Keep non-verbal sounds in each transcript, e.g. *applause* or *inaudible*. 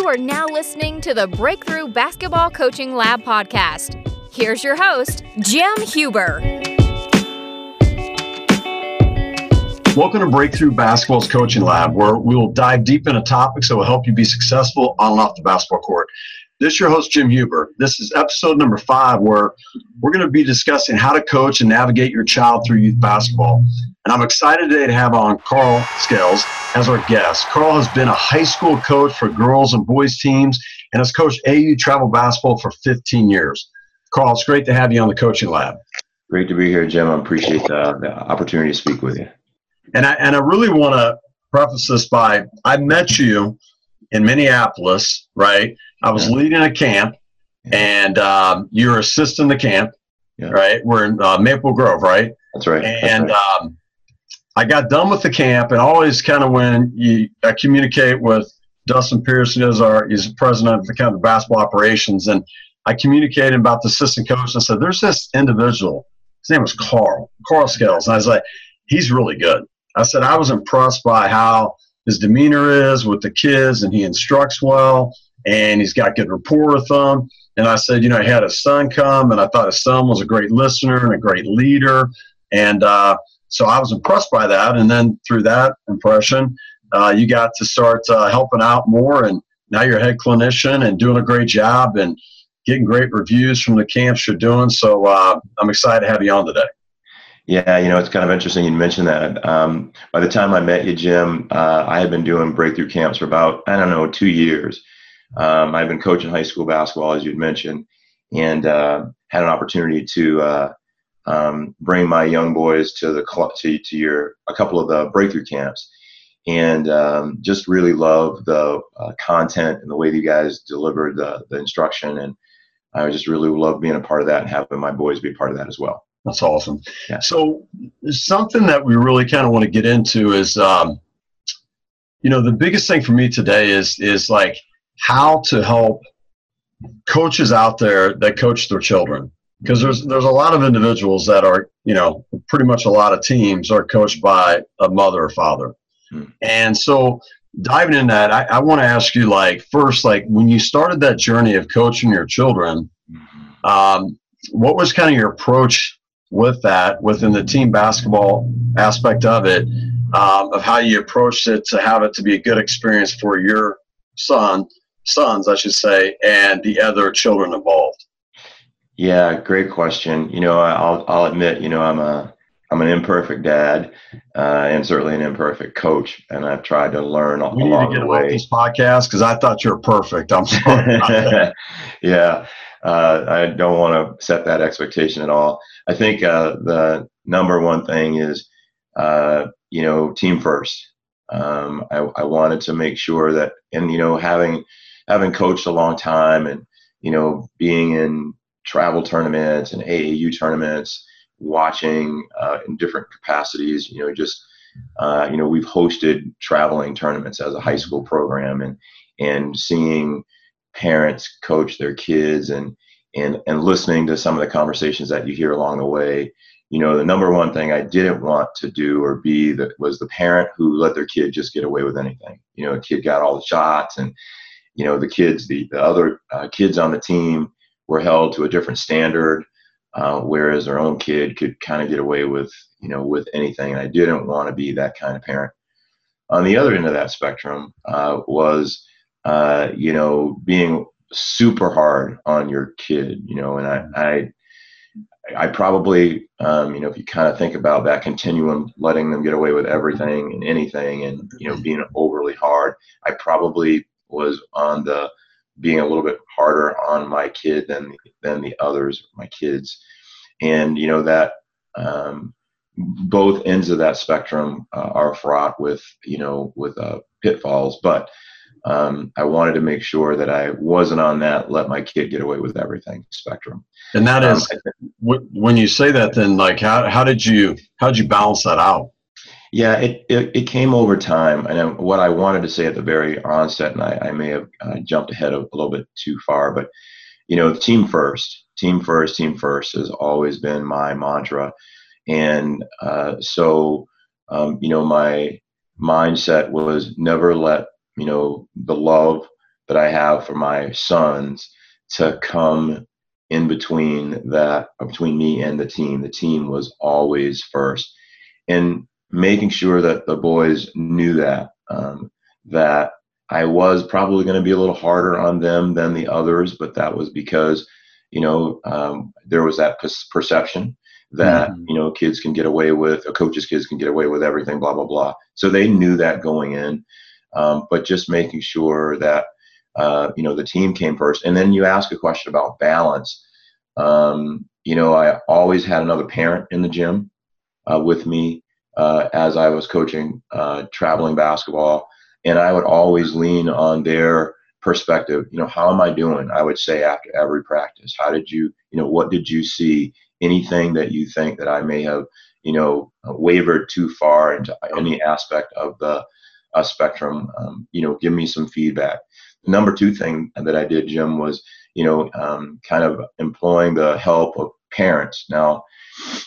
You are now listening to the Breakthrough Basketball Coaching Lab podcast. Here's your host, Jim Huber. Welcome to Breakthrough Basketball's Coaching Lab, where we will dive deep into topics that will help you be successful on and off the basketball court. This is your host, Jim Huber. This is episode number five, where we're going to be discussing how to coach and navigate your child through youth basketball. And I'm excited today to have on Carl Scales as our guest. Carl has been a high school coach for girls and boys teams and has coached AAU travel basketball for 15 years. Carl, it's great to have you on the coaching lab. Great to be here, Jim. I appreciate the, the opportunity to speak with you. And I, and I really want to preface this by I met you in Minneapolis, right? I was yeah. leading a camp, yeah. and um, you're assisting the camp, yeah. right? We're in uh, Maple Grove, right? That's right. And That's right. Um, I got done with the camp, and always kind of when you I communicate with Dustin Pearson, is our he's president of the kind of basketball operations, and I communicated about the assistant coach and said, "There's this individual. His name was Carl, Carl Scales," and I was like, "He's really good." I said I was impressed by how his demeanor is with the kids, and he instructs well, and he's got good rapport with them. And I said, you know, he had his son come, and I thought his son was a great listener and a great leader, and uh, so I was impressed by that. And then through that impression, uh, you got to start uh, helping out more, and now you're a head clinician and doing a great job and getting great reviews from the camps you're doing. So uh, I'm excited to have you on today. Yeah, you know, it's kind of interesting you mentioned that. Um, by the time I met you, Jim, uh, I had been doing breakthrough camps for about, I don't know, two years. Um, I've been coaching high school basketball, as you'd mentioned, and uh, had an opportunity to uh, um, bring my young boys to the to, to your a couple of the breakthrough camps, and um, just really love the uh, content and the way that you guys delivered the, the instruction, and I just really love being a part of that and having my boys be a part of that as well. That's awesome. Yeah. So something that we really kind of want to get into is, um, you know, the biggest thing for me today is is like how to help coaches out there that coach their children because there's there's a lot of individuals that are you know pretty much a lot of teams are coached by a mother or father hmm. and so diving in that i, I want to ask you like first like when you started that journey of coaching your children mm-hmm. um, what was kind of your approach with that within the team basketball aspect of it um, of how you approached it to have it to be a good experience for your son sons, I should say, and the other children involved? Yeah, great question. You know, I'll I'll admit, you know, I'm a I'm an imperfect dad, uh, and certainly an imperfect coach, and I've tried to learn we along need to get the way. This podcast because I thought you were perfect. I'm sorry. *laughs* yeah, uh, I don't want to set that expectation at all. I think uh, the number one thing is, uh, you know, team first. Um, I, I wanted to make sure that, and you know, having having coached a long time and you know being in travel tournaments and AAU tournaments, watching uh, in different capacities. You know, just uh, you know we've hosted traveling tournaments as a high school program, and and seeing parents coach their kids and and and listening to some of the conversations that you hear along the way. You know, the number one thing I didn't want to do or be that was the parent who let their kid just get away with anything. You know, a kid got all the shots and you know the kids the, the other uh, kids on the team were held to a different standard uh, whereas our own kid could kind of get away with you know with anything. And i didn't want to be that kind of parent. On the other end of that spectrum uh, was uh, you know being super hard on your kid you know and i i I probably, um, you know, if you kind of think about that continuum, letting them get away with everything and anything, and you know, being overly hard, I probably was on the being a little bit harder on my kid than than the others, my kids, and you know that um, both ends of that spectrum uh, are fraught with you know with uh, pitfalls, but um, I wanted to make sure that I wasn't on that let my kid get away with everything spectrum. And that is um, when you say that, then like how how did you how did you balance that out? Yeah, it, it, it, came over time. And what I wanted to say at the very onset, and I, I may have uh, jumped ahead a, a little bit too far, but you know, team first, team first, team first has always been my mantra. And uh, so, um, you know, my mindset was never let, you know, the love, that I have for my sons to come in between that between me and the team. The team was always first, and making sure that the boys knew that um, that I was probably going to be a little harder on them than the others, but that was because you know um, there was that perception that mm-hmm. you know kids can get away with, or coaches' kids can get away with everything, blah blah blah. So they knew that going in, um, but just making sure that uh, you know the team came first, and then you ask a question about balance. Um, you know, I always had another parent in the gym uh, with me uh, as I was coaching uh, traveling basketball, and I would always lean on their perspective. You know, how am I doing? I would say after every practice, how did you, you know, what did you see? Anything that you think that I may have, you know, wavered too far into any aspect of the uh, spectrum, um, you know, give me some feedback. The number two thing that I did, Jim, was, you know, um, kind of employing the help of parents. Now,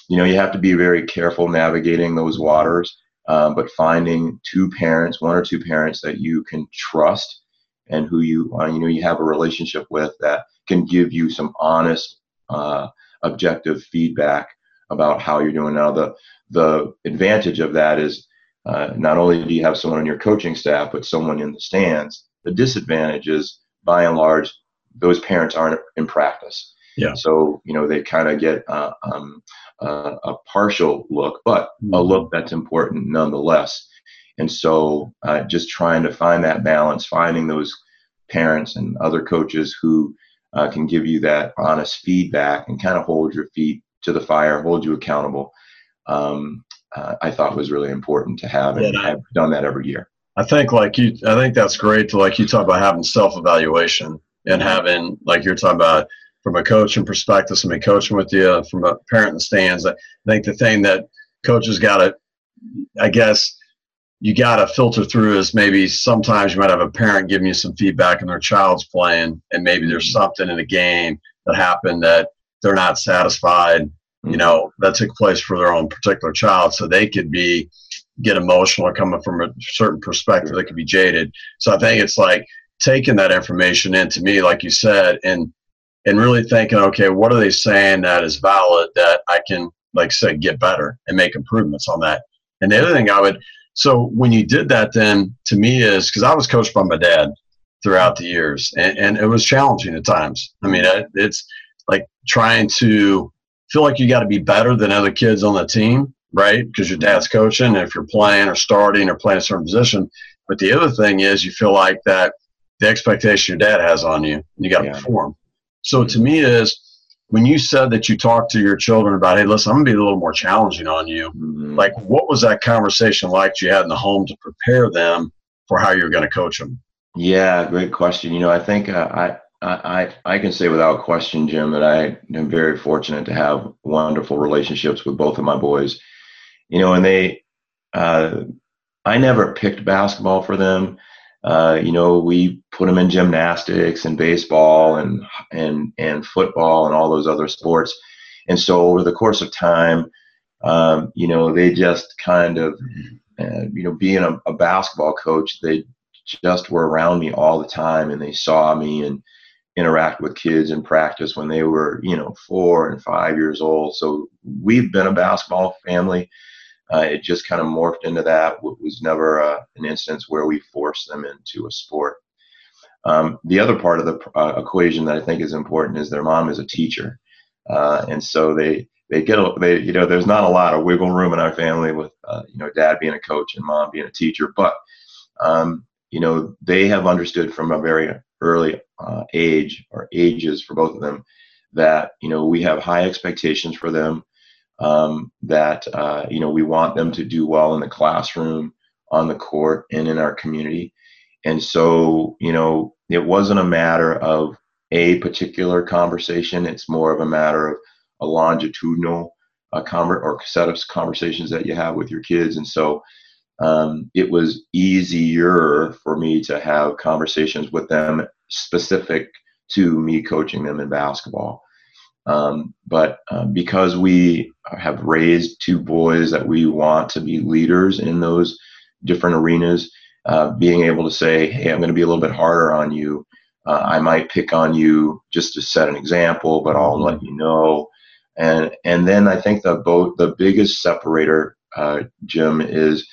you know, you have to be very careful navigating those waters, um, but finding two parents, one or two parents that you can trust and who you, uh, you know, you have a relationship with that can give you some honest, uh, objective feedback about how you're doing. Now, the the advantage of that is uh, not only do you have someone on your coaching staff, but someone in the stands. The disadvantage is, by and large, those parents aren't in practice. Yeah. So you know they kind of get uh, um, uh, a partial look, but mm-hmm. a look that's important nonetheless. And so uh, just trying to find that balance, finding those parents and other coaches who uh, can give you that honest feedback and kind of hold your feet to the fire, hold you accountable. Um, uh, I thought was really important to have, and I've done that every year. I think like you, I think that's great to like you talk about having self evaluation and having like you're talking about from a coaching perspective, somebody coaching with you from a parent in the stands. I think the thing that coaches got to, I guess, you got to filter through is maybe sometimes you might have a parent giving you some feedback and their child's playing, and maybe there's mm-hmm. something in the game that happened that they're not satisfied, you mm-hmm. know, that took place for their own particular child. So they could be get emotional or coming from a certain perspective that could be jaded. So I think it's like taking that information in to me, like you said, and and really thinking, okay, what are they saying that is valid that I can, like say, get better and make improvements on that. And the other thing I would, so when you did that, then to me is because I was coached by my dad throughout the years, and, and it was challenging at times. I mean, it's like trying to feel like you got to be better than other kids on the team, right? Because your dad's coaching, if you're playing or starting or playing a certain position. But the other thing is, you feel like that the expectation your dad has on you, you got to yeah. perform. So to me is when you said that you talked to your children about, hey, listen, I'm gonna be a little more challenging on you. Mm-hmm. Like, what was that conversation like you had in the home to prepare them for how you're going to coach them? Yeah, great question. You know, I think uh, I. I, I can say without question, Jim, that I am very fortunate to have wonderful relationships with both of my boys. You know, and they, uh, I never picked basketball for them. Uh, you know, we put them in gymnastics and baseball and and and football and all those other sports. And so over the course of time, um, you know, they just kind of, uh, you know, being a, a, basketball coach, they just were around me all the time, and they saw me and interact with kids in practice when they were, you know, four and five years old. So we've been a basketball family. Uh, it just kind of morphed into that. It was never uh, an instance where we forced them into a sport. Um, the other part of the uh, equation that I think is important is their mom is a teacher, uh, and so they they get a, they you know there's not a lot of wiggle room in our family with uh, you know dad being a coach and mom being a teacher, but um, you know they have understood from a very early age or ages for both of them that you know we have high expectations for them um, that uh, you know we want them to do well in the classroom, on the court, and in our community. And so you know it wasn't a matter of a particular conversation. It's more of a matter of a longitudinal uh, conver- or set of conversations that you have with your kids. And so um, it was easier for me to have conversations with them specific to me coaching them in basketball. Um, but uh, because we have raised two boys that we want to be leaders in those different arenas, uh, being able to say, hey, I'm going to be a little bit harder on you. Uh, I might pick on you just to set an example, but I'll let you know. And and then I think the both the biggest separator, uh, Jim, is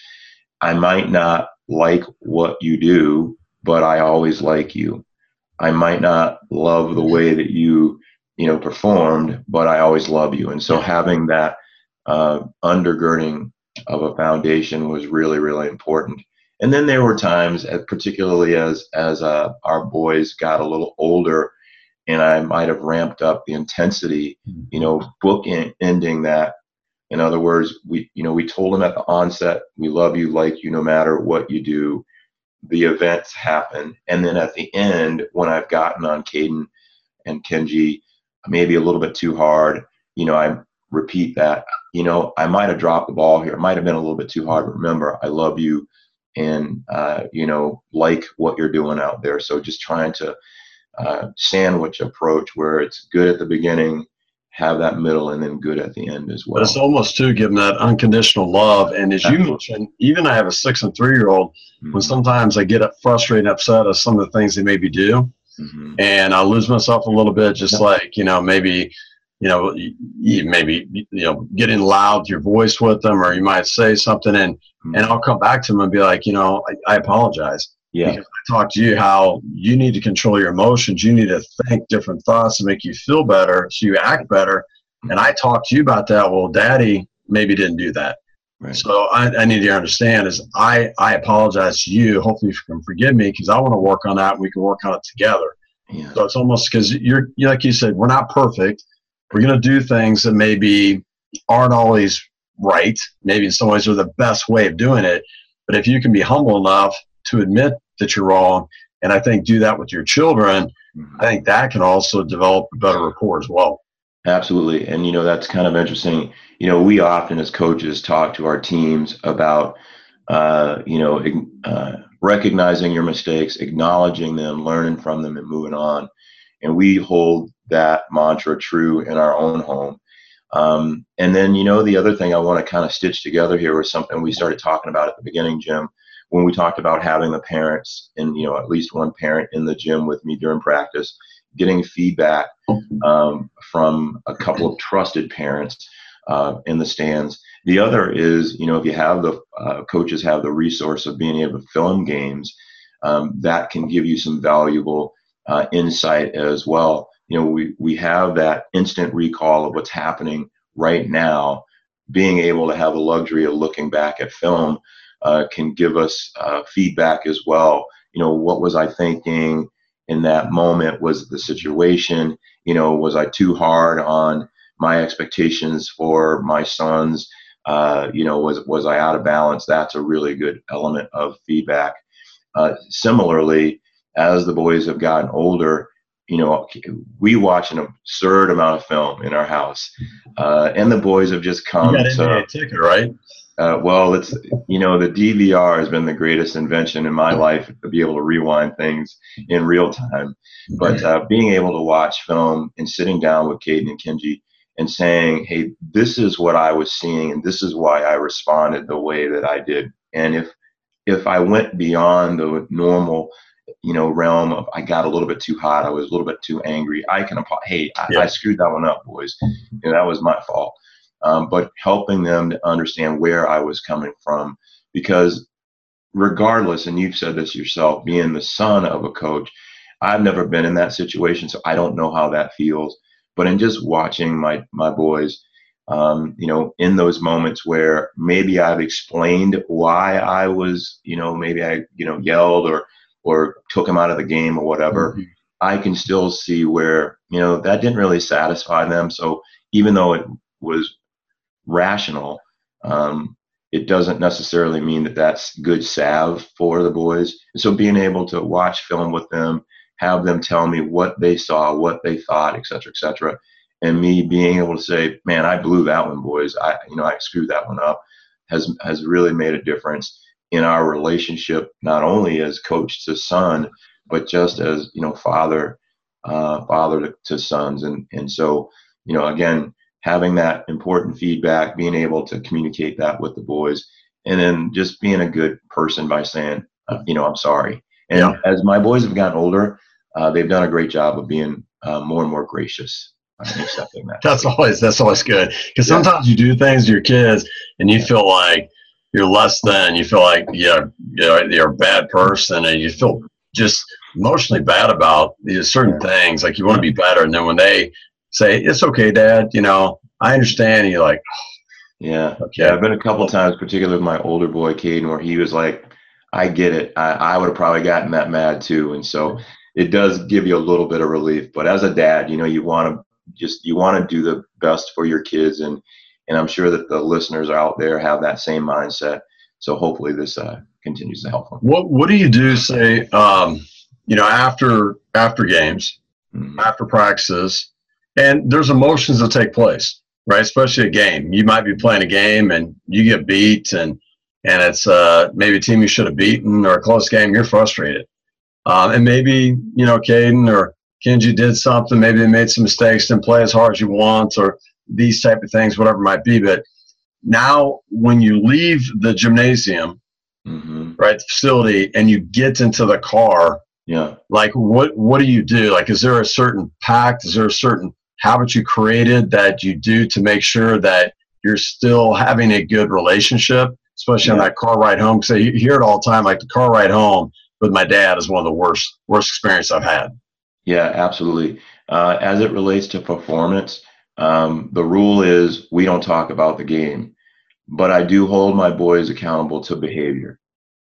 I might not like what you do, but I always like you. I might not love the way that you you know performed, but I always love you. And so having that uh, undergirding of a foundation was really really important. And then there were times, uh, particularly as as uh, our boys got a little older, and I might have ramped up the intensity. You know, book ending that. In other words, we you know we told them at the onset, we love you, like you, no matter what you do. The events happen, and then at the end, when I've gotten on Caden and Kenji, maybe a little bit too hard, you know, I repeat that. You know, I might have dropped the ball here. It might have been a little bit too hard. But remember, I love you and uh, you know like what you're doing out there so just trying to uh, sandwich approach where it's good at the beginning have that middle and then good at the end as well but it's almost too giving that unconditional love and as you mentioned even i have a six and three year old mm-hmm. when sometimes i get up frustrated and upset at some of the things they maybe do mm-hmm. and i lose myself a little bit just yeah. like you know maybe you know, you maybe you know getting loud your voice with them, or you might say something, and mm-hmm. and I'll come back to them and be like, you know, I, I apologize. Yeah. Because I talked to you how you need to control your emotions. You need to think different thoughts to make you feel better, so you act better. Mm-hmm. And I talked to you about that. Well, Daddy maybe didn't do that. Right. So I, I, need you to understand is I, I apologize to you. Hopefully you can forgive me because I want to work on that. And we can work on it together. Yeah. So it's almost because you're, like you said, we're not perfect we're going to do things that maybe aren't always right. Maybe in some ways are the best way of doing it. But if you can be humble enough to admit that you're wrong, and I think do that with your children, mm-hmm. I think that can also develop a better rapport as well. Absolutely. And, you know, that's kind of interesting. You know, we often as coaches talk to our teams about, uh, you know, uh, recognizing your mistakes, acknowledging them, learning from them, and moving on. And we hold that mantra true in our own home. Um, and then, you know, the other thing I want to kind of stitch together here was something we started talking about at the beginning, Jim, when we talked about having the parents and, you know, at least one parent in the gym with me during practice, getting feedback um, from a couple of trusted parents uh, in the stands. The other is, you know, if you have the uh, coaches have the resource of being able to film games, um, that can give you some valuable uh, insight as well. You know we we have that instant recall of what's happening right now. Being able to have the luxury of looking back at film uh, can give us uh, feedback as well. You know what was i thinking in that moment was the situation you know was i too hard on my expectations for my sons uh, you know was was i out of balance that's a really good element of feedback uh, similarly as the boys have gotten older you know, we watch an absurd amount of film in our house, uh, and the boys have just come. You got to ticket, right? Uh, well, it's you know the DVR has been the greatest invention in my life to be able to rewind things in real time. But uh, being able to watch film and sitting down with Caden and Kenji and saying, "Hey, this is what I was seeing, and this is why I responded the way that I did." And if if I went beyond the normal you know, realm of I got a little bit too hot, I was a little bit too angry. I can. Hey, I, yeah. I, screwed that one up, boys. You know, that was my fault. Um, but helping them to understand where I was coming from, because regardless, and you've said this yourself, being the son of a coach, I've never been in that situation, so I don't know how that feels. But in just watching my my boys, um, you know, in those moments where maybe I've explained why I was, you know, maybe I, you know, yelled or or took him out of the game or whatever, mm-hmm. I can still see where, you know, that didn't really satisfy them. So even though it was rational, um, it doesn't necessarily mean that that's good salve for the boys. so being able to watch film with them, have them tell me what they saw, what they thought, et cetera, et cetera, and me being able to say, man, I blew that one, boys. I, you know, I screwed that one up has, has really made a difference in our relationship, not only as coach to son, but just as you know, father, uh, father to, to sons, and and so you know, again, having that important feedback, being able to communicate that with the boys, and then just being a good person by saying, uh, you know, I'm sorry. And yeah. as my boys have gotten older, uh, they've done a great job of being uh, more and more gracious accepting that. *laughs* that's always that's always good because yeah. sometimes you do things to your kids and you feel like you're less than. You feel like you're, you're, you're a bad person and you feel just emotionally bad about these certain things. Like you want to be better, and then when they say it's okay, Dad, you know, I understand. And you're like, oh, yeah, okay. yeah. I've been a couple times, particularly with my older boy Caden, where he was like, I get it. I, I would have probably gotten that mad too, and so it does give you a little bit of relief. But as a dad, you know, you want to just you want to do the best for your kids, and and I'm sure that the listeners out there have that same mindset. So hopefully this uh, continues to help them. What What do you do? Say, um, you know, after after games, mm-hmm. after practices, and there's emotions that take place, right? Especially a game. You might be playing a game and you get beat, and and it's uh, maybe a team you should have beaten or a close game. You're frustrated, um, and maybe you know Caden or Kenji did something. Maybe they made some mistakes, didn't play as hard as you want, or these type of things, whatever it might be. But now, when you leave the gymnasium, mm-hmm. right, the facility, and you get into the car yeah. Like what what do you do? Like is there a certain pact? Is there a certain habit you created that you do to make sure that you're still having a good relationship, especially yeah. on that car ride home? Because you hear it all the time, like the car ride home with my dad is one of the worst worst experience I've had. Yeah, absolutely. Uh, as it relates to performance, um, the rule is we don't talk about the game, but I do hold my boys accountable to behavior.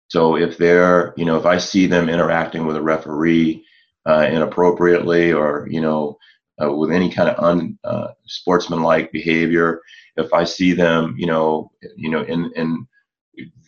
So if they're, you know, if I see them interacting with a referee uh, inappropriately or, you know, uh, with any kind of unsportsmanlike uh, behavior, if I see them, you know, you know, in, in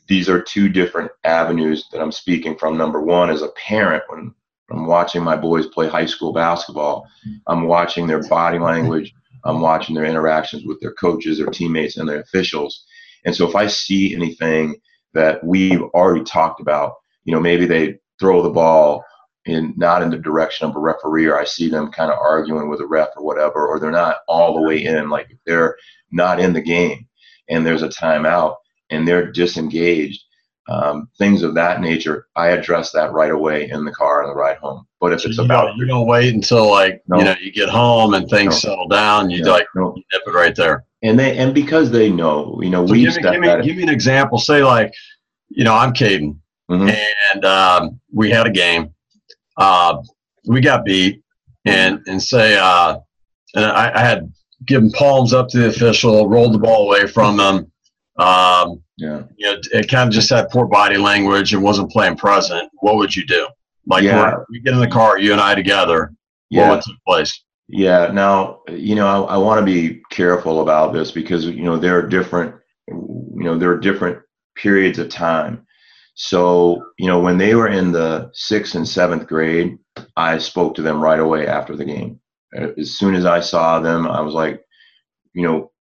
these are two different avenues that I'm speaking from. Number one, as a parent, when I'm watching my boys play high school basketball, I'm watching their body language, I'm watching their interactions with their coaches, their teammates, and their officials. And so if I see anything that we've already talked about. You know, maybe they throw the ball in not in the direction of a referee, or I see them kind of arguing with a ref or whatever, or they're not all the way in. Like if they're not in the game and there's a timeout and they're disengaged, um, things of that nature, I address that right away in the car on the ride home. But if so it's you about don't, you don't wait until like no. you know you get home and things no. settle down, you no. like no. you nip it right there and they and because they know, you know, so we give me, give, me, give me an example. Say like, you know, I'm Caden, mm-hmm. and um, we had a game. Uh, we got beat, and and say, uh, and I, I, had given palms up to the official, rolled the ball away from them. Um, yeah, you know, it kind of just had poor body language and wasn't playing present. What would you do? Like, yeah. we get in the car, you and I together. Yeah. What would take place? Yeah. Now, you know, I, I want to be careful about this because you know there are different, you know, there are different periods of time. So, you know, when they were in the sixth and seventh grade, I spoke to them right away after the game. As soon as I saw them, I was like, you know,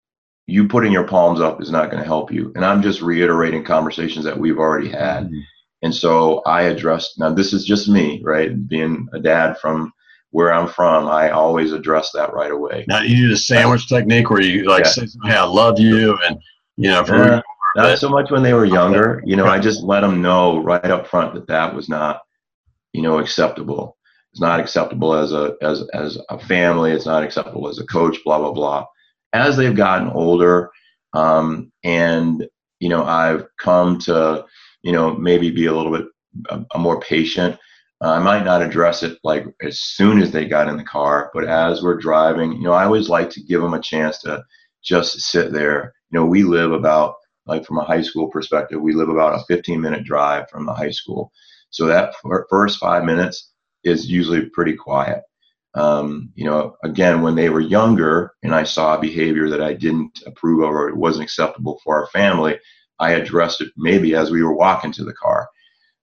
you putting your palms up is not going to help you. And I'm just reiterating conversations that we've already had. Mm-hmm. And so I addressed, now this is just me, right? Being a dad from where I'm from, I always address that right away. Now you do the sandwich technique where you like yeah. say, "Hey, I love you," and you know, for not so much when they were younger. You know, I just let them know right up front that that was not, you know, acceptable. It's not acceptable as a as as a family. It's not acceptable as a coach. Blah blah blah. As they've gotten older, um, and you know, I've come to, you know, maybe be a little bit a, a more patient uh, I might not address it like as soon as they got in the car, but as we're driving, you know, I always like to give them a chance to just sit there. You know, we live about like from a high school perspective, we live about a 15 minute drive from the high school. So that first five minutes is usually pretty quiet. Um, you know, again, when they were younger and I saw behavior that I didn't approve of or it wasn't acceptable for our family, I addressed it maybe as we were walking to the car.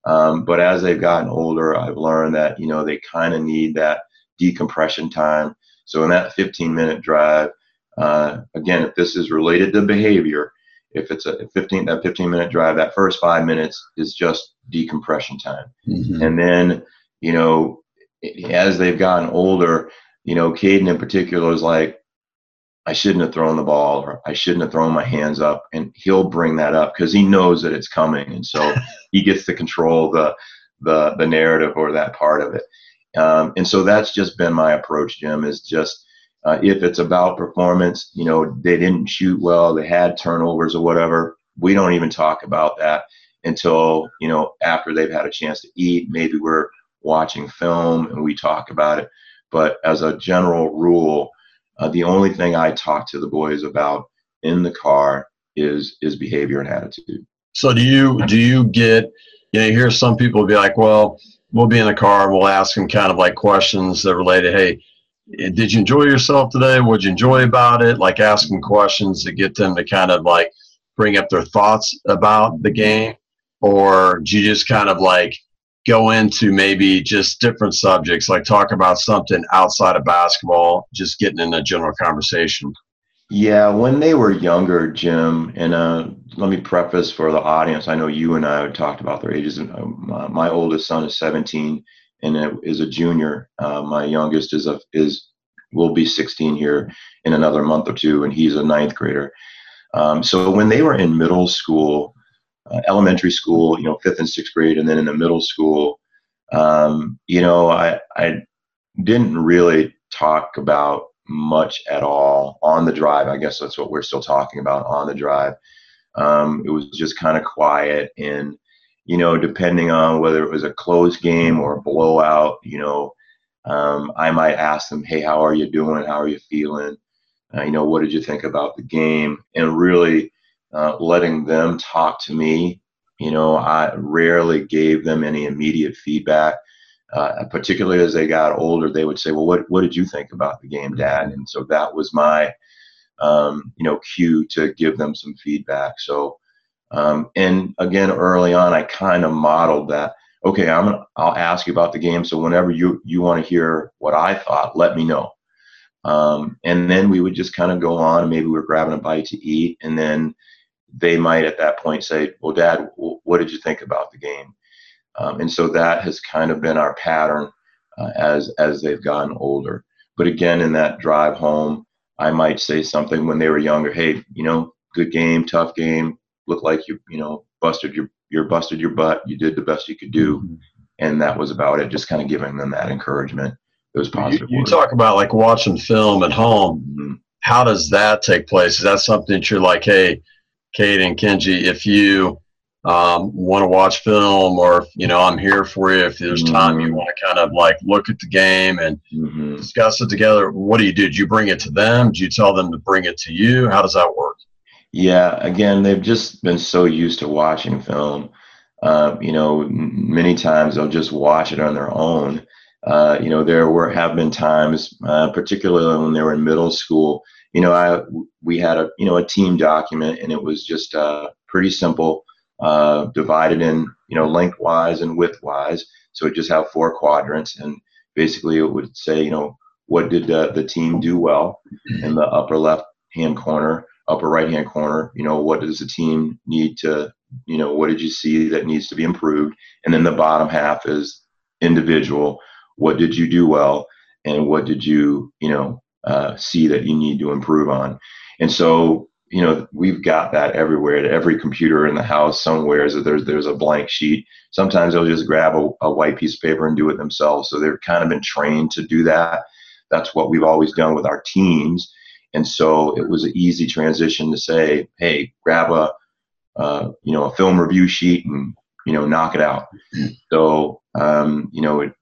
Um, but as they've gotten older, I've learned that you know they kind of need that decompression time. So in that 15 minute drive, uh, again, if this is related to behavior, if it's a 15 that 15 minute drive, that first five minutes is just decompression time, mm-hmm. and then you know as they've gotten older, you know, Caden in particular is like, I shouldn't have thrown the ball or I shouldn't have thrown my hands up. And he'll bring that up because he knows that it's coming. And so *laughs* he gets to control the, the, the narrative or that part of it. Um, and so that's just been my approach, Jim, is just uh, if it's about performance, you know, they didn't shoot well, they had turnovers or whatever, we don't even talk about that until, you know, after they've had a chance to eat. Maybe we're watching film and we talk about it. But as a general rule, uh, the only thing I talk to the boys about in the car is is behavior and attitude. So do you do you get you know you hear some people be like, well, we'll be in the car and we'll ask them kind of like questions that relate to, hey, did you enjoy yourself today? What'd you enjoy about it? Like asking questions to get them to kind of like bring up their thoughts about the game, or do you just kind of like go into maybe just different subjects, like talk about something outside of basketball, just getting in a general conversation? Yeah, when they were younger, Jim, and uh, let me preface for the audience. I know you and I have talked about their ages. Uh, my, my oldest son is 17 and is a junior. Uh, my youngest is a is will be 16 here in another month or two, and he's a ninth grader. Um, so when they were in middle school, uh, elementary school, you know, fifth and sixth grade, and then in the middle school, um, you know, I I didn't really talk about much at all on the drive. I guess that's what we're still talking about on the drive. Um, it was just kind of quiet and you know, depending on whether it was a close game or a blowout, you know, um, I might ask them, hey, how are you doing? How are you feeling? Uh, you know, what did you think about the game? And really uh, letting them talk to me. You know, I rarely gave them any immediate feedback. Uh, particularly as they got older, they would say, "Well, what what did you think about the game, Dad?" And so that was my, um, you know, cue to give them some feedback. So, um, and again, early on, I kind of modeled that. Okay, I'm gonna, I'll ask you about the game. So whenever you you want to hear what I thought, let me know. Um, and then we would just kind of go on. And Maybe we are grabbing a bite to eat, and then they might at that point say, "Well, Dad, what did you think about the game?" Um, and so that has kind of been our pattern uh, as as they've gotten older. But again, in that drive home, I might say something when they were younger. Hey, you know, good game, tough game. Look like you, you know, busted your you're busted your butt. You did the best you could do, mm-hmm. and that was about it. Just kind of giving them that encouragement. Those positive. You, you talk about like watching film at home. Mm-hmm. How does that take place? Is that something that you're like, hey, Caden and Kenji, if you um, want to watch film or you know i'm here for you if there's time you mm-hmm. want to kind of like look at the game and mm-hmm. discuss it together what do you do do you bring it to them do you tell them to bring it to you how does that work yeah again they've just been so used to watching film. Uh, you know many times they'll just watch it on their own. Uh, you know there were have been times uh, particularly when they were in middle school you know i we had a you know a team document and it was just uh, pretty simple uh, divided in you know lengthwise and widthwise. So it just have four quadrants, and basically it would say you know what did the team do well in the upper left hand corner, upper right hand corner. You know what does the team need to you know what did you see that needs to be improved, and then the bottom half is individual. What did you do well, and what did you you know uh, see that you need to improve on? And so you know we've got that everywhere at every computer in the house somewhere so there's there's a blank sheet sometimes they'll just grab a, a white piece of paper and do it themselves so they've kind of been trained to do that that's what we've always done with our teams and so it was an easy transition to say hey grab a uh, you know a film review sheet and you know knock it out so um, you know it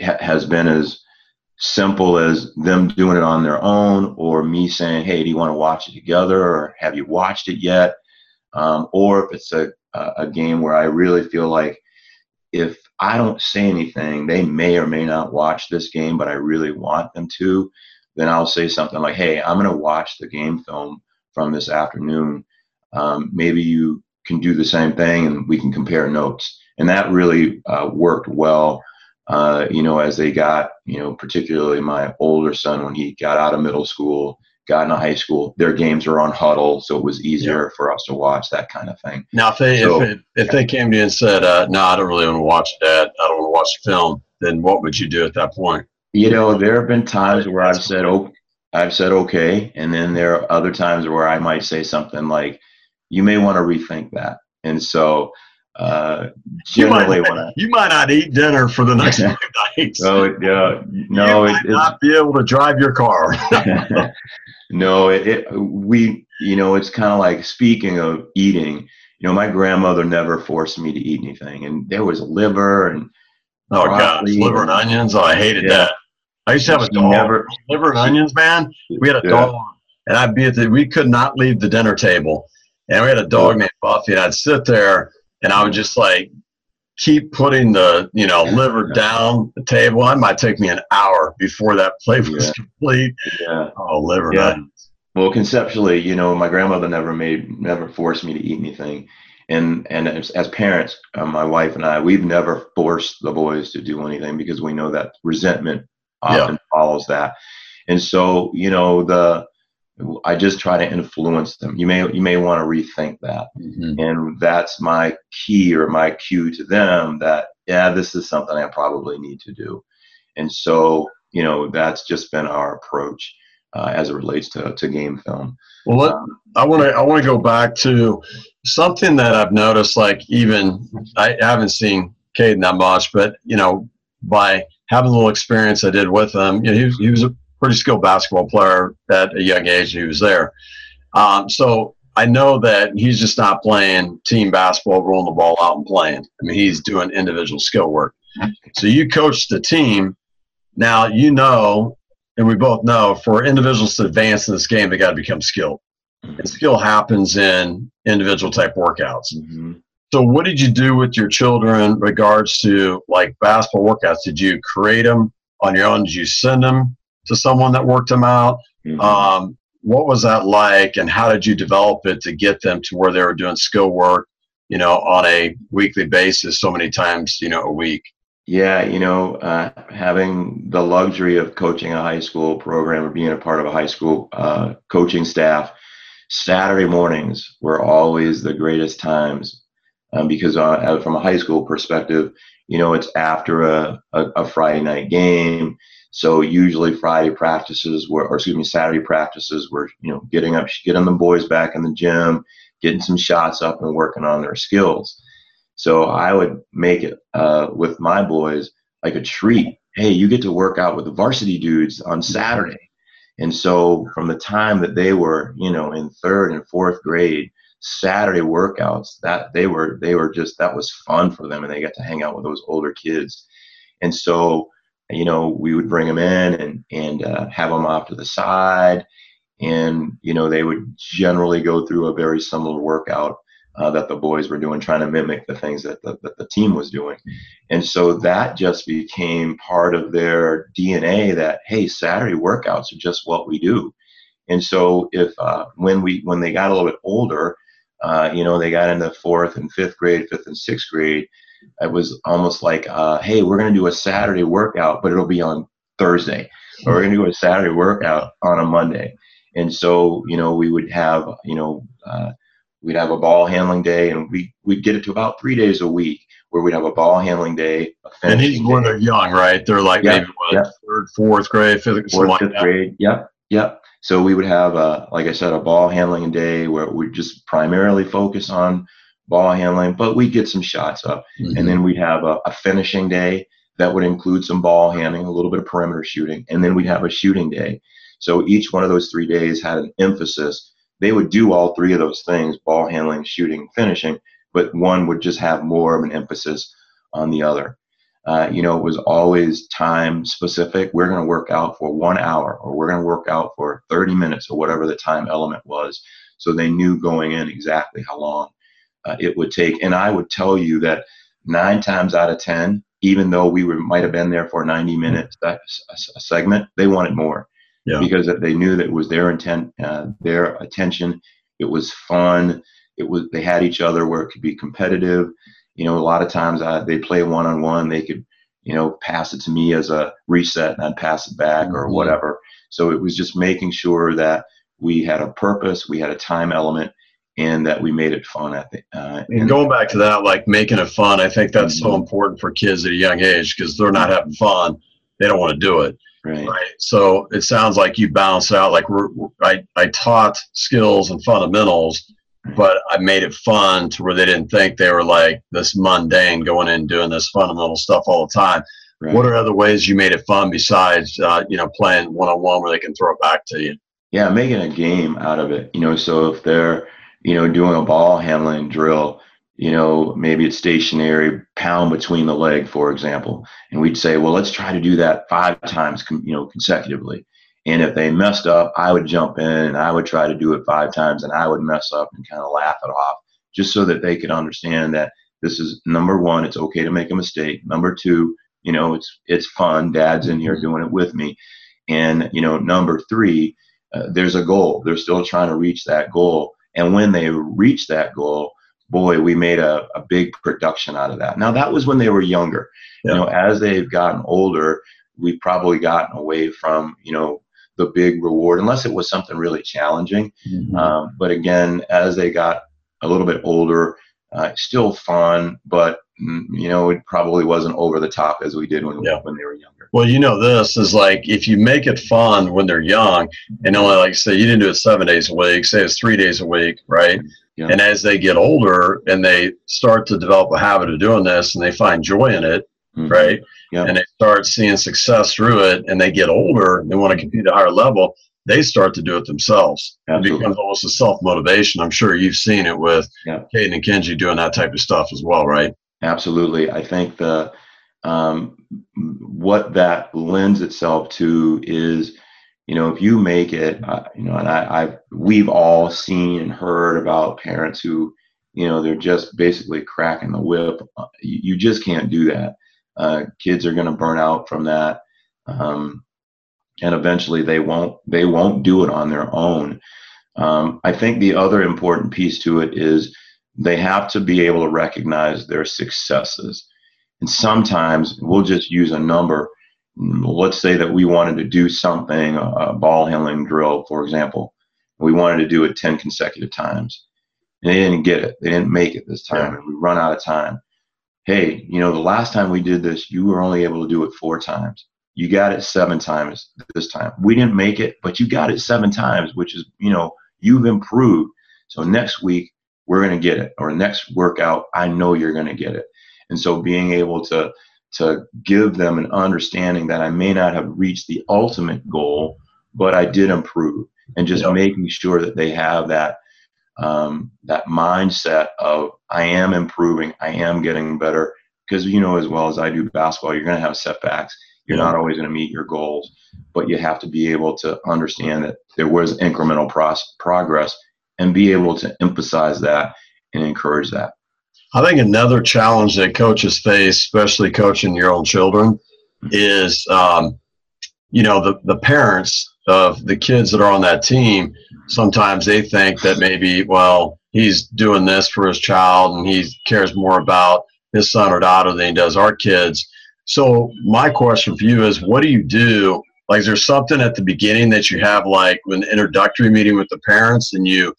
ha- has been as simple as them doing it on their own or me saying, hey, do you want to watch it together or have you watched it yet? Um, or if it's a, a game where I really feel like if I don't say anything, they may or may not watch this game, but I really want them to, then I'll say something like, hey, I'm going to watch the game film from this afternoon. Um, maybe you can do the same thing and we can compare notes. And that really uh, worked well uh, you know, as they got, you know, particularly my older son when he got out of middle school, got into high school, their games were on Hudl, so it was easier yeah. for us to watch that kind of thing. Now, if they so, if, it, if they came to you and said, uh, "No, I don't really want to watch that. I don't want to watch the film," then what would you do at that point? You know, there have been times where I've said, "Oh, I've said okay, and then there are other times where I might say something like, "You may want to rethink that." And so, uh, generally, you might, when I, you might not eat dinner for the next *laughs* few nights. no, it, yeah, no, you it, might not be able to drive your car. *laughs* no, it, it, we, you know, it's kind of like speaking of eating. You know, my grandmother never forced me to eat anything, and there was liver and oh broccoli liver and onions. Oh, I hated Yeah. that. I used to have a dog. never- liver and onions, man. We had a Yeah. dog, and I'd be at the. We could not leave the dinner table, and we had a dog named Buffy, and I'd sit there, and I would just like keep putting the you know liver down the table. It might take me an hour before that plate was Yeah. complete. Yeah. Oh, liver and Yeah. onions. Well, conceptually, you know, my grandmother never made, never forced me to eat anything, and and as, as parents, uh, my wife and I, we've never forced the boys to do anything because we know that resentment often follows that, and so you know the, I just try to influence them. You may you may want to rethink that, Mhm. and that's my key or my cue to them that yeah, this is something I probably need to do, and so you know that's just been our approach uh, as it relates to, to game film. Well, let, I want to I want to go back to something that I've noticed. Like even I haven't seen Caden that much, but you know, by having a little experience I did with him, you know, he was, he was a pretty skilled basketball player at a young age. He was there, um, so I know that he's just not playing team basketball, rolling the ball out and playing. I mean, he's doing individual skill work. So you coach the team. Now you know and we both know for individuals to advance in this game, they got to become skilled. And skill happens in individual type workouts. Mm-hmm. So, what did you do with your children in regards to like basketball workouts? Did you create them on your own? Did you send them to someone that worked them out? Mm-hmm. Um, what was that like, and how did you develop it to get them to where they were doing skill work, you know, on a weekly basis, so many times, you know, a week? Yeah, you know, uh, having the luxury of coaching a high school program or being a part of a high school uh, coaching staff, Saturday mornings were always the greatest times um, because uh, from a high school perspective, you know, it's after a, a, a Friday night game. So usually Friday practices were, or excuse me, Saturday practices were, you know, getting up, getting the boys back in the gym, getting some shots up and working on their skills. So I would make it uh, with my boys like a treat. Hey, you get to work out with the varsity dudes on Saturday. And so from the time that they were, you know, in third and fourth grade, Saturday workouts, that they were they were just that was fun for them and they got to hang out with those older kids. And so, you know, we would bring them in and and uh, have them off to the side and you know they would generally go through a very similar workout uh, that the boys were doing, trying to mimic the things that the, that the team was doing. And so that just became part of their DNA that, hey, Saturday workouts are just what we do. And so if uh, when we when they got a little bit older, uh, you know, they got into fourth and fifth grade, fifth and sixth grade, it was almost like, uh, hey, we're going to do a Saturday workout, but it'll be on Thursday, or we're going to do a Saturday workout on a Monday. And so, you know, we would have, you know, uh, we'd have a ball handling day, and we we'd get it to about three days a week where we'd have a ball handling day. A And he's finishing when they're young, right? They're like Yeah, maybe what, yeah. third, fourth grade, fifth, fourth, like fifth that. grade. Yep, yep. So we would have, a, like I said, a ball handling day where we just primarily focus on ball handling, but we get some shots up, Mhm. and then we'd have a, a finishing day that would include some ball handling, a little bit of perimeter shooting, and then we'd have a shooting day. So each one of those three days had an emphasis. They would do all three of those things: ball handling, shooting, finishing, but one would just have more of an emphasis on the other. Uh, you know, it was always time specific. We're going to work out for one hour, or we're going to work out for 30 minutes, or whatever the time element was. So they knew going in exactly how long uh, it would take. And I would tell you that nine times out of 10, even though we were, might have been there for 90 minutes, a segment, they wanted more Yeah. because they knew that it was their intent, uh, their attention. It was fun. It was they had each other where it could be competitive. You know, a lot of times uh, they play one on one. They could, you know, pass it to me as a reset and I'd pass it back or Mhm. whatever. So it was just making sure that we had a purpose, we had a time element, and that we made it fun. I think. Uh, And going back to that, like making it fun, I think that's so Mhm. important for kids at a young age because they're not having fun. They don't want to do it. Right. right? So it sounds like you balance out. Like we're, I, I taught skills and fundamentals, but I made it fun to where they didn't think they were like this mundane going in and doing this fundamental stuff all the time. Right. What are other ways you made it fun besides uh, you know playing one on one where they can throw it back to you? Yeah, making a game out of it. You know, so if they're you know doing a ball handling drill, you know maybe it's stationary, pound between the leg, for example, and we'd say, well, let's try to do that five times, you know, consecutively. And if they messed up, I would jump in and I would try to do it five times, and I would mess up and kind of laugh it off, just so that they could understand that this is number one, it's okay to make a mistake. Number two, you know it's it's fun. Dad's in here doing it with me. And you know number three uh, there's a goal. They're still trying to reach that goal. And when they reach that goal boy we made a, a big production out of that. Now that was when they were younger. Yeah. you know as they've gotten older we've probably gotten away from you know the big reward unless it was something really challenging mm-hmm. um, but again as they got a little bit older uh, still fun but Mm, you know, it probably wasn't over the top as we did when, yeah. when they were younger. Well, you know, this is like if you make it fun when they're young, and only like say you didn't do it seven days a week, say it's three days a week, right? Yeah. And as they get older and they start to develop a habit of doing this and they find joy in it, mm-hmm. right? Yeah. And they start seeing success through it and they get older, they want to compete at a higher level, they start to do it themselves. Absolutely. It becomes almost a self motivation. I'm sure you've seen it with. Caden and Kenji doing that type of stuff as well, right? Absolutely. I think the um, what that lends itself to is, you know, if you make it, uh, you know, and I, I've we've all seen and heard about parents who, you know, they're just basically cracking the whip. Uh, you, you just can't do that. Uh, kids are going to burn out from that, um, and eventually they won't they won't do it on their own. Um, I think the other important piece to it is they have to be able to recognize their successes. And sometimes we'll just use a number. Let's say that we wanted to do something, a ball handling drill, for example. We wanted to do it 10 consecutive times. And they didn't get it. They didn't make it this time. And we run out of time. Hey, you know, the last time we did this, you were only able to do it four times. You got it seven times this time. We didn't make it, but you got it seven times, which is, you know, you've improved. So next week, we're going to get it or next workout i know you're going to get it and so being able to to give them an understanding that i may not have reached the ultimate goal but i did improve and just making sure that they have that um, that mindset of i am improving i am getting better because you know as well as i do basketball you're going to have setbacks you're not always going to meet your goals but you have to be able to understand that there was incremental pros- progress and be able to emphasize that and encourage that. I think another challenge that coaches face, especially coaching your own children, mm-hmm. is um, you know the the parents of the kids that are on that team. Sometimes they think that maybe well he's doing this for his child and he cares more about his son or daughter than he does our kids. So my question for you is, what do you do? Like, is there something at the beginning that you have, like an introductory meeting with the parents, and you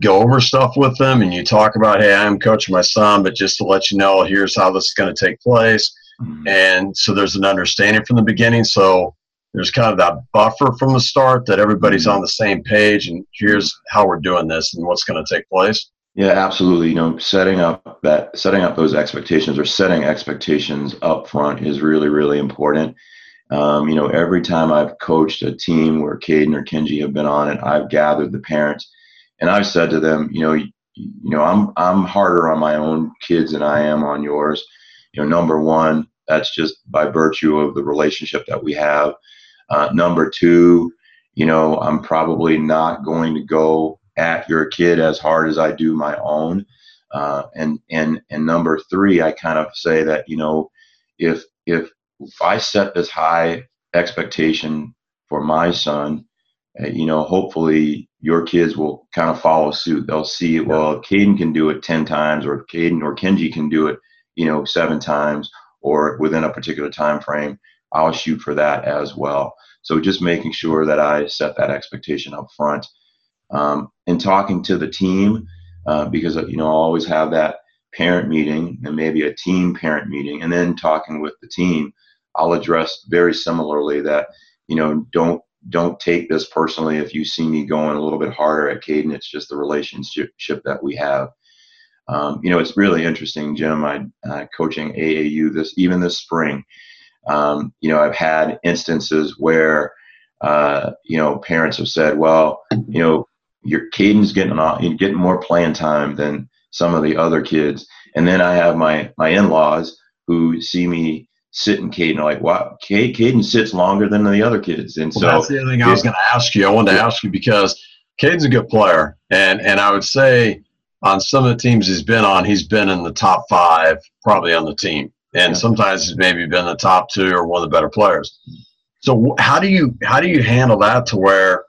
go over stuff with them and you talk about, hey, I'm coaching my son, but just to let you know, here's how this is going to take place. Mm-hmm. And so there's an understanding from the beginning. So there's kind of that buffer from the start that everybody's mm-hmm. on the same page and here's how we're doing this and what's going to take place. Yeah, absolutely. You know, setting up that setting up those expectations or setting expectations up front is really, really important. Um, you know, every time I've coached a team where Caden or Kenji have been on it, I've gathered the parents and I've said to them, you know, you, you know, I'm I'm harder on my own kids than I am on yours. You know, number one, that's just by virtue of the relationship that we have. Uh, number two, you know, I'm probably not going to go at your kid as hard as I do my own. Uh, and and and number three, I kind of say that you know, if if I set this high expectation for my son, uh, you know, hopefully your kids will kind of follow suit. They'll see, well, if Caden can do it 10 times, or if Caden or Kenji can do it, you know, seven times, or within a particular time frame, I'll shoot for that as well. So just making sure that I set that expectation up front. Um, and talking to the team, uh, because, you know, I'll always have that parent meeting and maybe a team parent meeting, and then talking with the team, I'll address very similarly that you know, don't don't take this personally if you see me going a little bit harder at Caden. It's just the relationship that we have. Um, you know, it's really interesting, Jim. I uh, coaching AAU this even this spring. Um, you know, I've had instances where uh, you know parents have said, "Well, you know, your Caden's getting on, getting more playing time than some of the other kids," and then I have my my in-laws who see me sitting Caden like, "Wow, Caden sits longer than the other kids," and so that's the other thing I was going to ask you. I wanted to ask you because Caden's a good player, and and I would say on some of the teams he's been on, he's been in the top five, probably on the team, and sometimes he's maybe been the top two or one of the better players. So how do you how do you handle that to where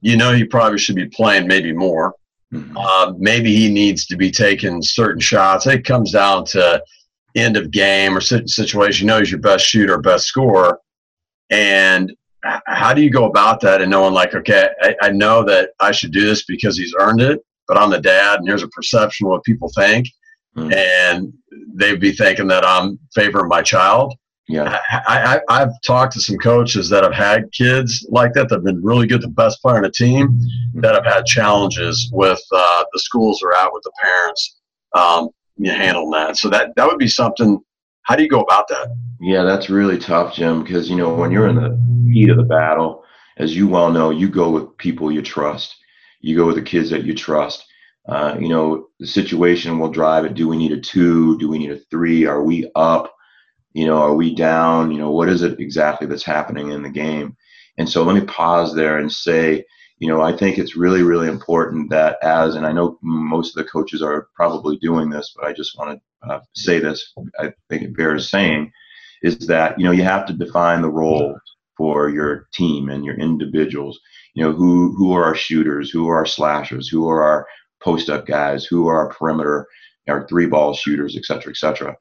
you know he probably should be playing maybe more? Mm-hmm. Uh, maybe he needs to be taking certain shots. It comes down to end of game or situation. You know he's your best shooter, best scorer, and how do you go about that and knowing like, okay, I, I know that I should do this because he's earned it, but I'm the dad, and here's a perception of what people think, mm. and they'd be thinking that I'm favoring my child. Yeah, I, I, have talked to some coaches that have had kids like that that have been really good, the best player in a team, mm. that have had challenges with uh, the schools are out with the parents, um, you handling that. So that that would be something. How do you go about that? Yeah, that's really tough, Jim, because you know when you're in the heat of the battle, as you well know, you go with people you trust you go with the kids that you trust. Uh, you know, the situation will drive it. Do we need a two? Do we need a three? Are we up? You know, are we down? You know, what is it exactly that's happening in the game? And so let me pause there and say, you know, I think it's really, really important that as, and I know most of the coaches are probably doing this, but I just want to uh, say this, I think it bears saying, is that, you know, you have to define the role for your team and your individuals you know who who are our shooters who are our slashers who are our post up guys who are our perimeter our three ball shooters et cetera et cetera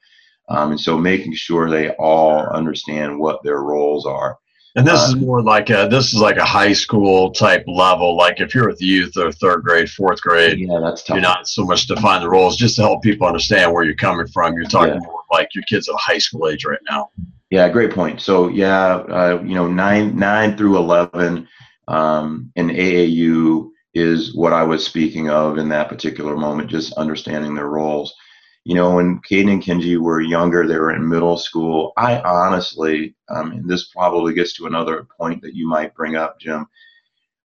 um, and so making sure they all understand what their roles are and this uh, is more like a this is like a high school type level. Like if you're with youth or third grade, fourth grade, yeah, that's tough. You're not so much define the roles, just to help people understand where you're coming from. You're talking yeah. more like your kids at high school age right now. Yeah, great point. So yeah, uh, you know, nine nine through eleven um, and AAU is what I was speaking of in that particular moment, just understanding their roles. You know, when Caden and Kenji were younger, they were in middle school. I honestly, um, and this probably gets to another point that you might bring up, Jim.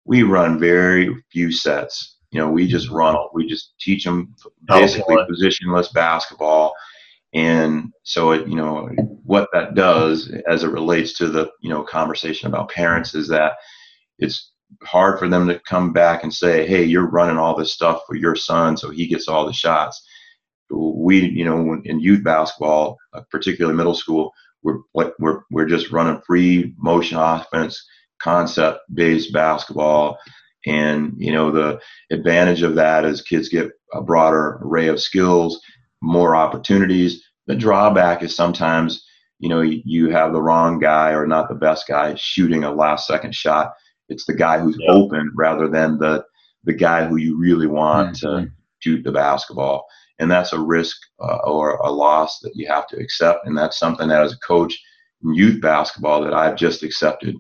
We run very few sets. You know, we just run, we just teach them basically positionless basketball. And so, it, you know, what that does as it relates to the, you know, conversation about parents is that it's hard for them to come back and say, "Hey, you're running all this stuff for your son, so he gets all the shots." We, you know, in youth basketball, uh, particularly middle school, we're we're we're just running free motion offense, concept based basketball, and you know the advantage of that is kids get a broader array of skills, more opportunities. The drawback is sometimes you know you have the wrong guy or not the best guy shooting a last second shot it's the guy who's yeah. open rather than the the guy who you really want mm-hmm. to shoot the basketball. And that's a risk uh, or a loss that you have to accept. And that's something that as a coach in youth basketball that I've just accepted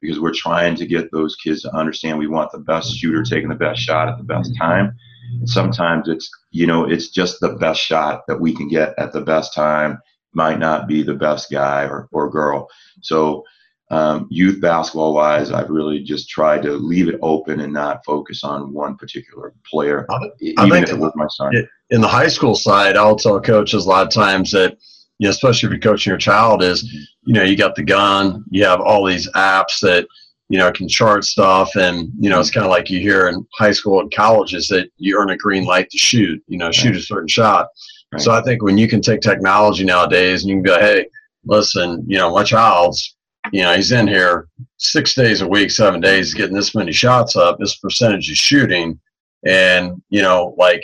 because we're trying to get those kids to understand we want the best shooter taking the best shot at the best time. And sometimes it's, you know, it's just the best shot that we can get at the best time might not be the best guy or, or girl. So um, youth basketball wise, I've really just tried to leave it open and not focus on one particular player, I, I even if it was my son. In the high school side, I'll tell coaches a lot of times that, you know, especially if you're coaching your child, is, you know, you got the gun, you have all these apps that, you know, can chart stuff. And, you know, it's kind of like you hear in high school and colleges that you earn a green light to shoot, you know, shoot a certain shot. Right. So I think when you can take technology nowadays and you can go, hey, listen, you know, my child's you know, he's in here six days a week, seven days, getting this many shots up, this percentage of shooting. And, you know, like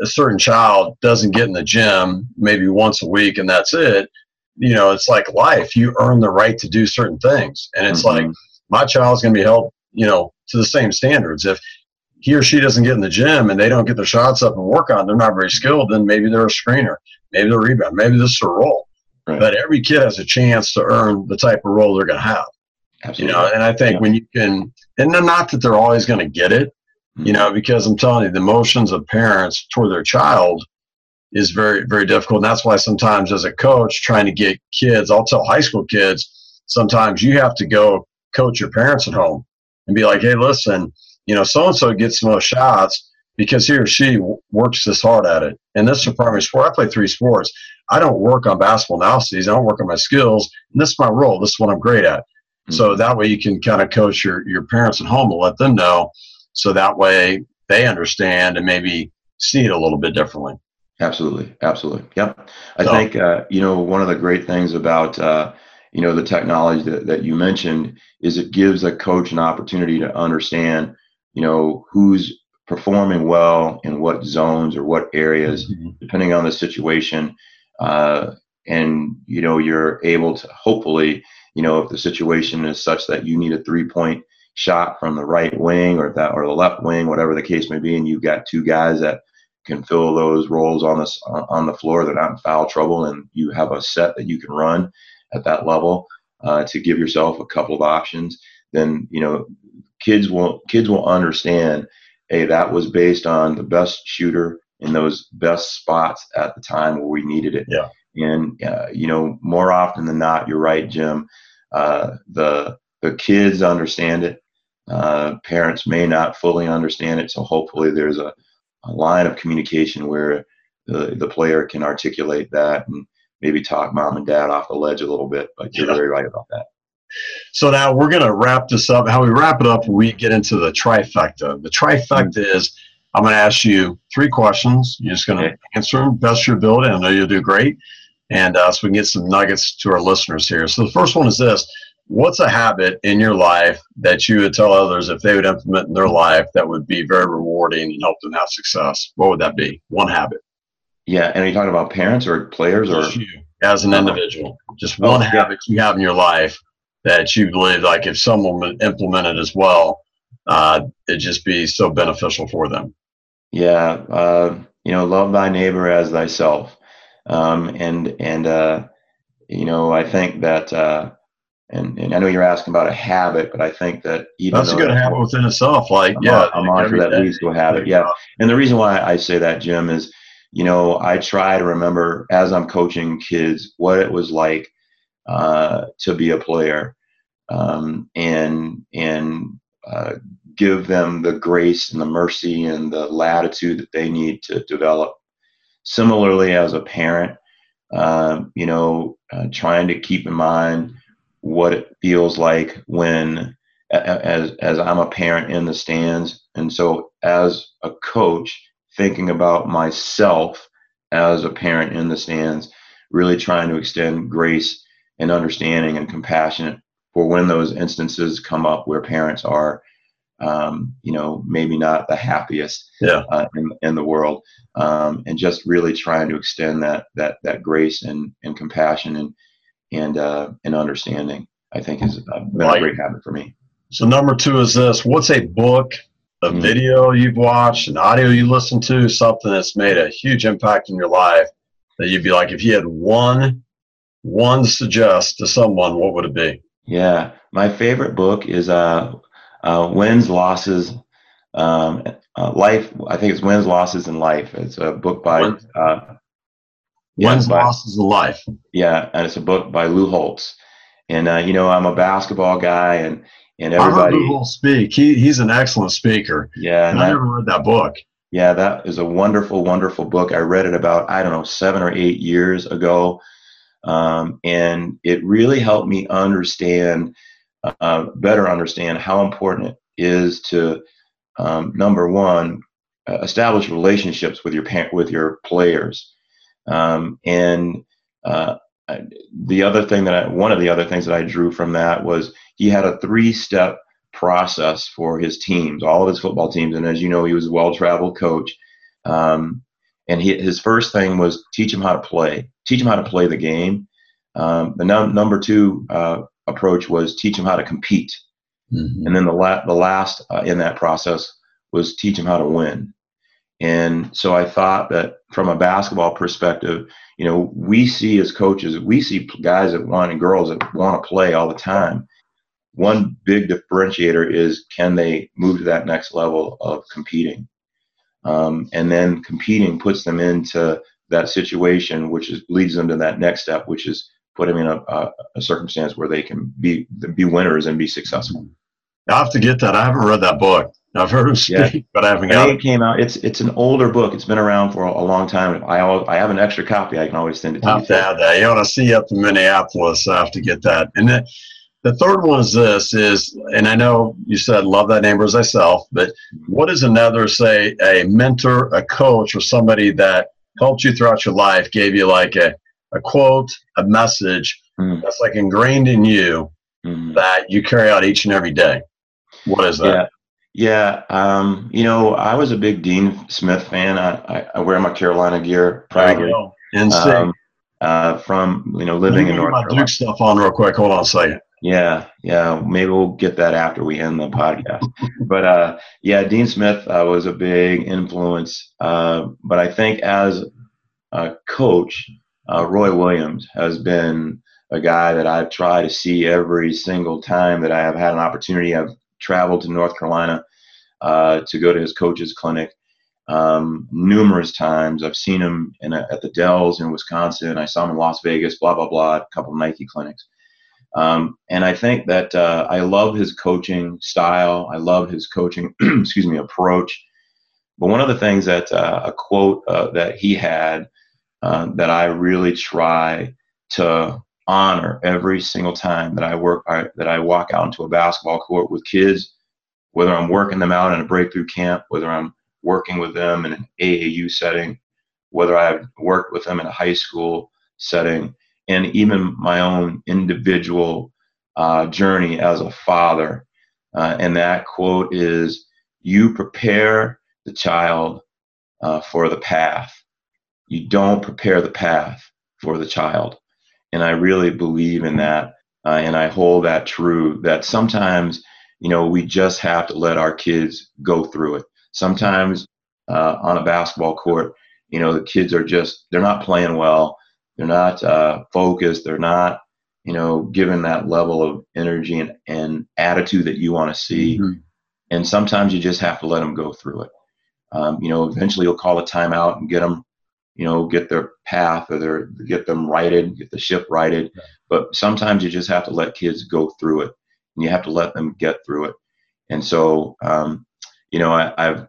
a certain child doesn't get in the gym maybe once a week and that's it. You know, it's like life. You earn the right to do certain things. And it's mm-hmm. like my child's going to be held, you know, to the same standards. If he or she doesn't get in the gym and they don't get their shots up and work on, they're not very skilled, then maybe they're a screener, maybe they're a rebound, maybe this is a role. Right. But every kid has a chance to earn the type of role they're going to have. Absolutely. You know, and I think yeah. when you can, and not that they're always going to get it, mm-hmm. you know, because I'm telling you, the emotions of parents toward their child is very, very difficult. And that's why sometimes as a coach trying to get kids, I'll tell high school kids, sometimes you have to go coach your parents at home and be like, hey, listen, you know, so and so gets the most shots because he or she works this hard at it. And this is a primary sport. I play three sports. I don't work on basketball analyses. I don't work on my skills. And this is my role. This is what I'm great at. Mm-hmm. So that way you can kind of coach your, your parents at home to let them know. So that way they understand and maybe see it a little bit differently. Absolutely. Absolutely. Yep. I so, think, uh, you know, one of the great things about, uh, you know, the technology that, that you mentioned is it gives a coach an opportunity to understand, you know, who's performing well in what zones or what areas, mm-hmm. depending on the situation. Uh, and, you know, you're able to hopefully, you know, if the situation is such that you need a three point shot from the right wing or that or the left wing, whatever the case may be, and you've got two guys that can fill those roles on the on the floor. They're not in foul trouble, and you have a set that you can run at that level uh, to give yourself a couple of options. Then you know kids will kids will understand. Hey, that was based on the best shooter in those best spots at the time where we needed it. Yeah. And uh, you know, more often than not, you're right, Jim. Uh, the the kids understand it. Uh, parents may not fully understand it, so hopefully there's a a line of communication where the, the player can articulate that and maybe talk mom and dad off the ledge a little bit. But you're yeah. very right about that. So now we're going to wrap this up. How we wrap it up, we get into the trifecta. The trifecta is I'm going to ask you three questions. You're just going to okay. answer them best your ability. I know you'll do great. And uh, so we can get some nuggets to our listeners here. So the first one is this what's a habit in your life that you would tell others if they would implement in their life that would be very rewarding and help them have success? What would that be? One habit. Yeah, and are you talking about parents or players or you as an individual? Just one oh, habit you have in your life that you believe like if someone would implement it as well, uh, it'd just be so beneficial for them. Yeah, uh, you know, love thy neighbor as thyself, um, and and uh, you know, I think that uh, and, and I know you're asking about a habit, but I think that even that's a good habit within itself. Like, a, yeah, a mantra that leads to a habit. Yeah. And the reason why I say that, Jim, is, you know, I try to remember as I'm coaching kids what it was like uh, to be a player, um, and and uh, give them the grace and the mercy and the latitude that they need to develop. Similarly, as a parent, um, you know, uh, trying to keep in mind what it feels like when as as I'm a parent in the stands and so as a coach thinking about myself as a parent in the stands really trying to extend grace and understanding and compassion for when those instances come up where parents are um, you know maybe not the happiest yeah. uh, in, in the world um, and just really trying to extend that that that grace and and compassion and and uh, and understanding. I think has uh, been a great habit for me. So number two is this: What's a book, a mm-hmm. video you've watched, an audio you listened to, something that's made a huge impact in your life that you'd be like, if you had one, one suggest to someone, what would it be? Yeah, my favorite book is uh, uh Wins, Losses, um, uh, Life. I think it's Wins, Losses, and Life. It's a book by uh, Wins, by, Losses, and Life. Yeah, and it's a book by Lou Holtz. And uh, you know, I'm a basketball guy, and and everybody. I heard Lou speak. He he's an excellent speaker. Yeah, and I never read that book. Yeah, that is a wonderful, wonderful book. I read it about I don't know seven or eight years ago, um, and it really helped me understand, uh, better understand how important it is to um, number one, uh, establish relationships with your parent, with your players. Um, and uh, the other thing that I, one of the other things that I drew from that was he had a three step process for his teams, all of his football teams. And as you know, he was a well traveled coach. Um, and he, his first thing was teach him how to play, teach him how to play the game. Um, the num- number two uh, approach was teach him how to compete. Mm-hmm. And then the, la- the last uh, in that process was teach him how to win. And so I thought that from a basketball perspective, you know, we see as coaches, we see guys that want and girls that want to play all the time. one big differentiator is can they move to that next level of competing? Um, and then competing puts them into that situation, which is leads them to that next step, which is put them in a, a, a circumstance where they can be be winners and be successful. I have to get that. I haven't read that book. I've heard him speak, yeah. but I haven't got it. came out. It's it's an older book. It's been around for a, a long time. I I have an extra copy. I can always send it to I have you. To have that. You want to see you up in Minneapolis. I have to get that. And then the third one is this: is and I know you said love that neighbor as thyself, but what is another say a mentor, a coach, or somebody that helped you throughout your life, gave you like a a quote, a message mm. that's like ingrained in you mm. that you carry out each and every day? What is that? Yeah. Yeah, um, you know, I was a big Dean Smith fan. I, I, I wear my Carolina gear proudly. Um, uh, from you know living in North my Carolina. Duke stuff on real quick. Hold on a second. Yeah, yeah. Maybe we'll get that after we end the podcast. *laughs* but uh, yeah, Dean Smith uh, was a big influence. Uh, but I think as a coach, uh, Roy Williams has been a guy that I've tried to see every single time that I have had an opportunity. I've traveled to North Carolina uh, to go to his coach's clinic um, numerous times. I've seen him a, at the Dells in Wisconsin. I saw him in Las Vegas, blah, blah, blah, a couple of Nike clinics. Um, and I think that uh, I love his coaching style. I love his coaching, *clears throat* excuse me, approach. But one of the things that uh, a quote uh, that he had uh, that I really try to honor every single time that I work I, that I walk out into a basketball court with kids, whether I'm working them out in a breakthrough camp, whether I'm working with them in an AAU setting, whether I've worked with them in a high school setting, and even my own individual uh, journey as a father. Uh, and that quote is, "You prepare the child uh, for the path. You don't prepare the path for the child." and I really believe in that, uh, and I hold that true. That sometimes, you know, we just have to let our kids go through it. Sometimes uh, on a basketball court, you know, the kids are just they're not playing well, they're not uh, focused, they're not, you know, given that level of energy and, and attitude that you want to see. Mm-hmm. And sometimes you just have to let them go through it. Um, you know, eventually you'll call a timeout and get them you know, get their path or their get them righted, get the ship righted. But sometimes you just have to let kids go through it, and you have to let them get through it. And so, um, you know, I, have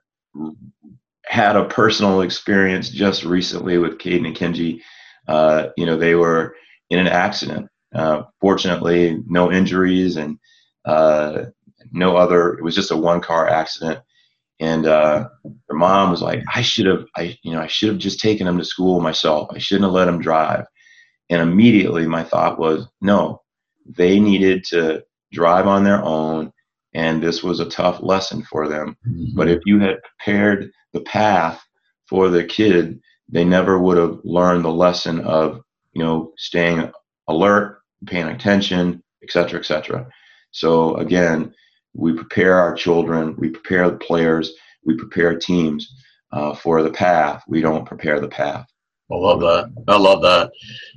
had a personal experience just recently with Caden and Kenji. Uh, you know, they were in an accident. Uh, fortunately, no injuries and uh, no other. It was just a one car accident and uh, their mom was like, "I should have, I you know, I should have just taken him to school myself. I shouldn't have let him drive." And immediately, my thought was, "No, they needed to drive on their own, and this was a tough lesson for them. Mm-hmm. But if you had prepared the path for the kid, they never would have learned the lesson of, you know, staying alert, paying attention, etc., etc." So again, we prepare our children, we prepare the players, we prepare teams uh, for the path. We don't prepare the path. I love that. I love that.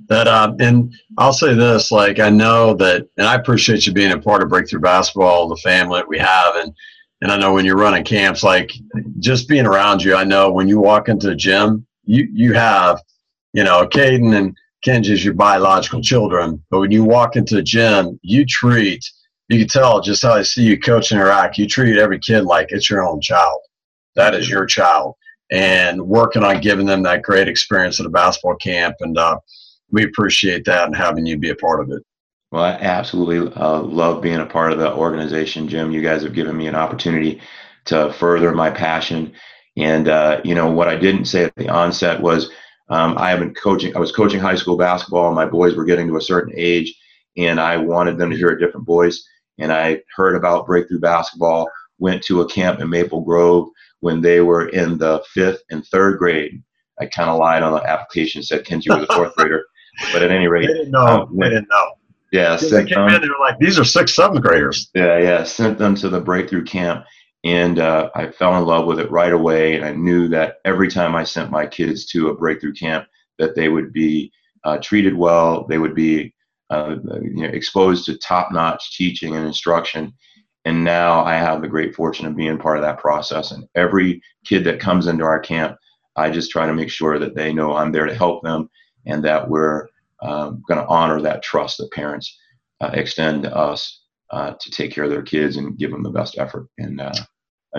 That um, and I'll say this: like I know that, and I appreciate you being a part of Breakthrough Basketball, the family that we have, and and I know when you're running camps, like just being around you, I know when you walk into the gym, you you have, you know, Caden and Kenji is your biological children, but when you walk into the gym, you treat you can tell just how I see you coach Iraq. You treat every kid like it's your own child. That is your child, and working on giving them that great experience at a basketball camp. And uh, we appreciate that and having you be a part of it. Well, I absolutely uh, love being a part of the organization, Jim. You guys have given me an opportunity to further my passion. And uh, you know what I didn't say at the onset was um, I have been coaching. I was coaching high school basketball. And my boys were getting to a certain age, and I wanted them to hear a different voice and I heard about Breakthrough Basketball, went to a camp in Maple Grove when they were in the fifth and third grade. I kind of lied on the application, said Kenji was a *laughs* fourth grader. But at any rate, they didn't know. Um, went, they didn't know. Yeah, sent they came them, in, they were like, these are sixth, seventh graders. Yeah, yeah. Sent them to the breakthrough camp, and uh, I fell in love with it right away. And I knew that every time I sent my kids to a breakthrough camp, that they would be uh, treated well, they would be uh, you know, exposed to top-notch teaching and instruction. And now I have the great fortune of being part of that process. And every kid that comes into our camp, I just try to make sure that they know I'm there to help them and that we're um, going to honor that trust that parents uh, extend to us uh, to take care of their kids and give them the best effort in uh,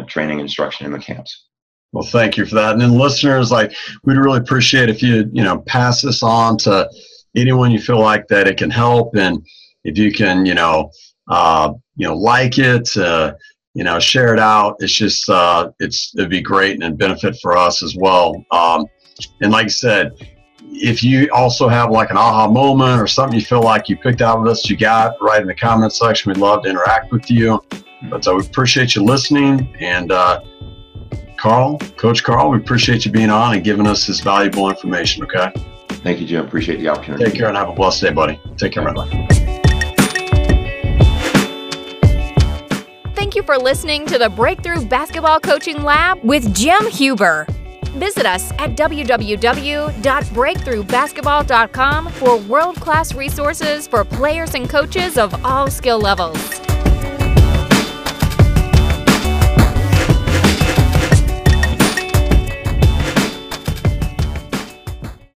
training and instruction in the camps. Well, thank you for that. And then listeners, like we'd really appreciate if you, you know, pass this on to anyone you feel like that it can help. And if you can, you know, uh, you know, like it, uh, you know, share it out. It's just, uh, it's, it'd be great and benefit for us as well. Um, and like I said, if you also have like an aha moment or something you feel like you picked out of this, you got right in the comment section. We'd love to interact with you. But so we appreciate you listening. And uh, Carl, Coach Carl, we appreciate you being on and giving us this valuable information. Okay. Thank you, Jim. Appreciate the opportunity. Take care and have a blessed day, buddy. Take care, brother. Thank you for listening to the Breakthrough Basketball Coaching Lab with Jim Huber. Visit us at www.breakthroughbasketball.com for world class resources for players and coaches of all skill levels.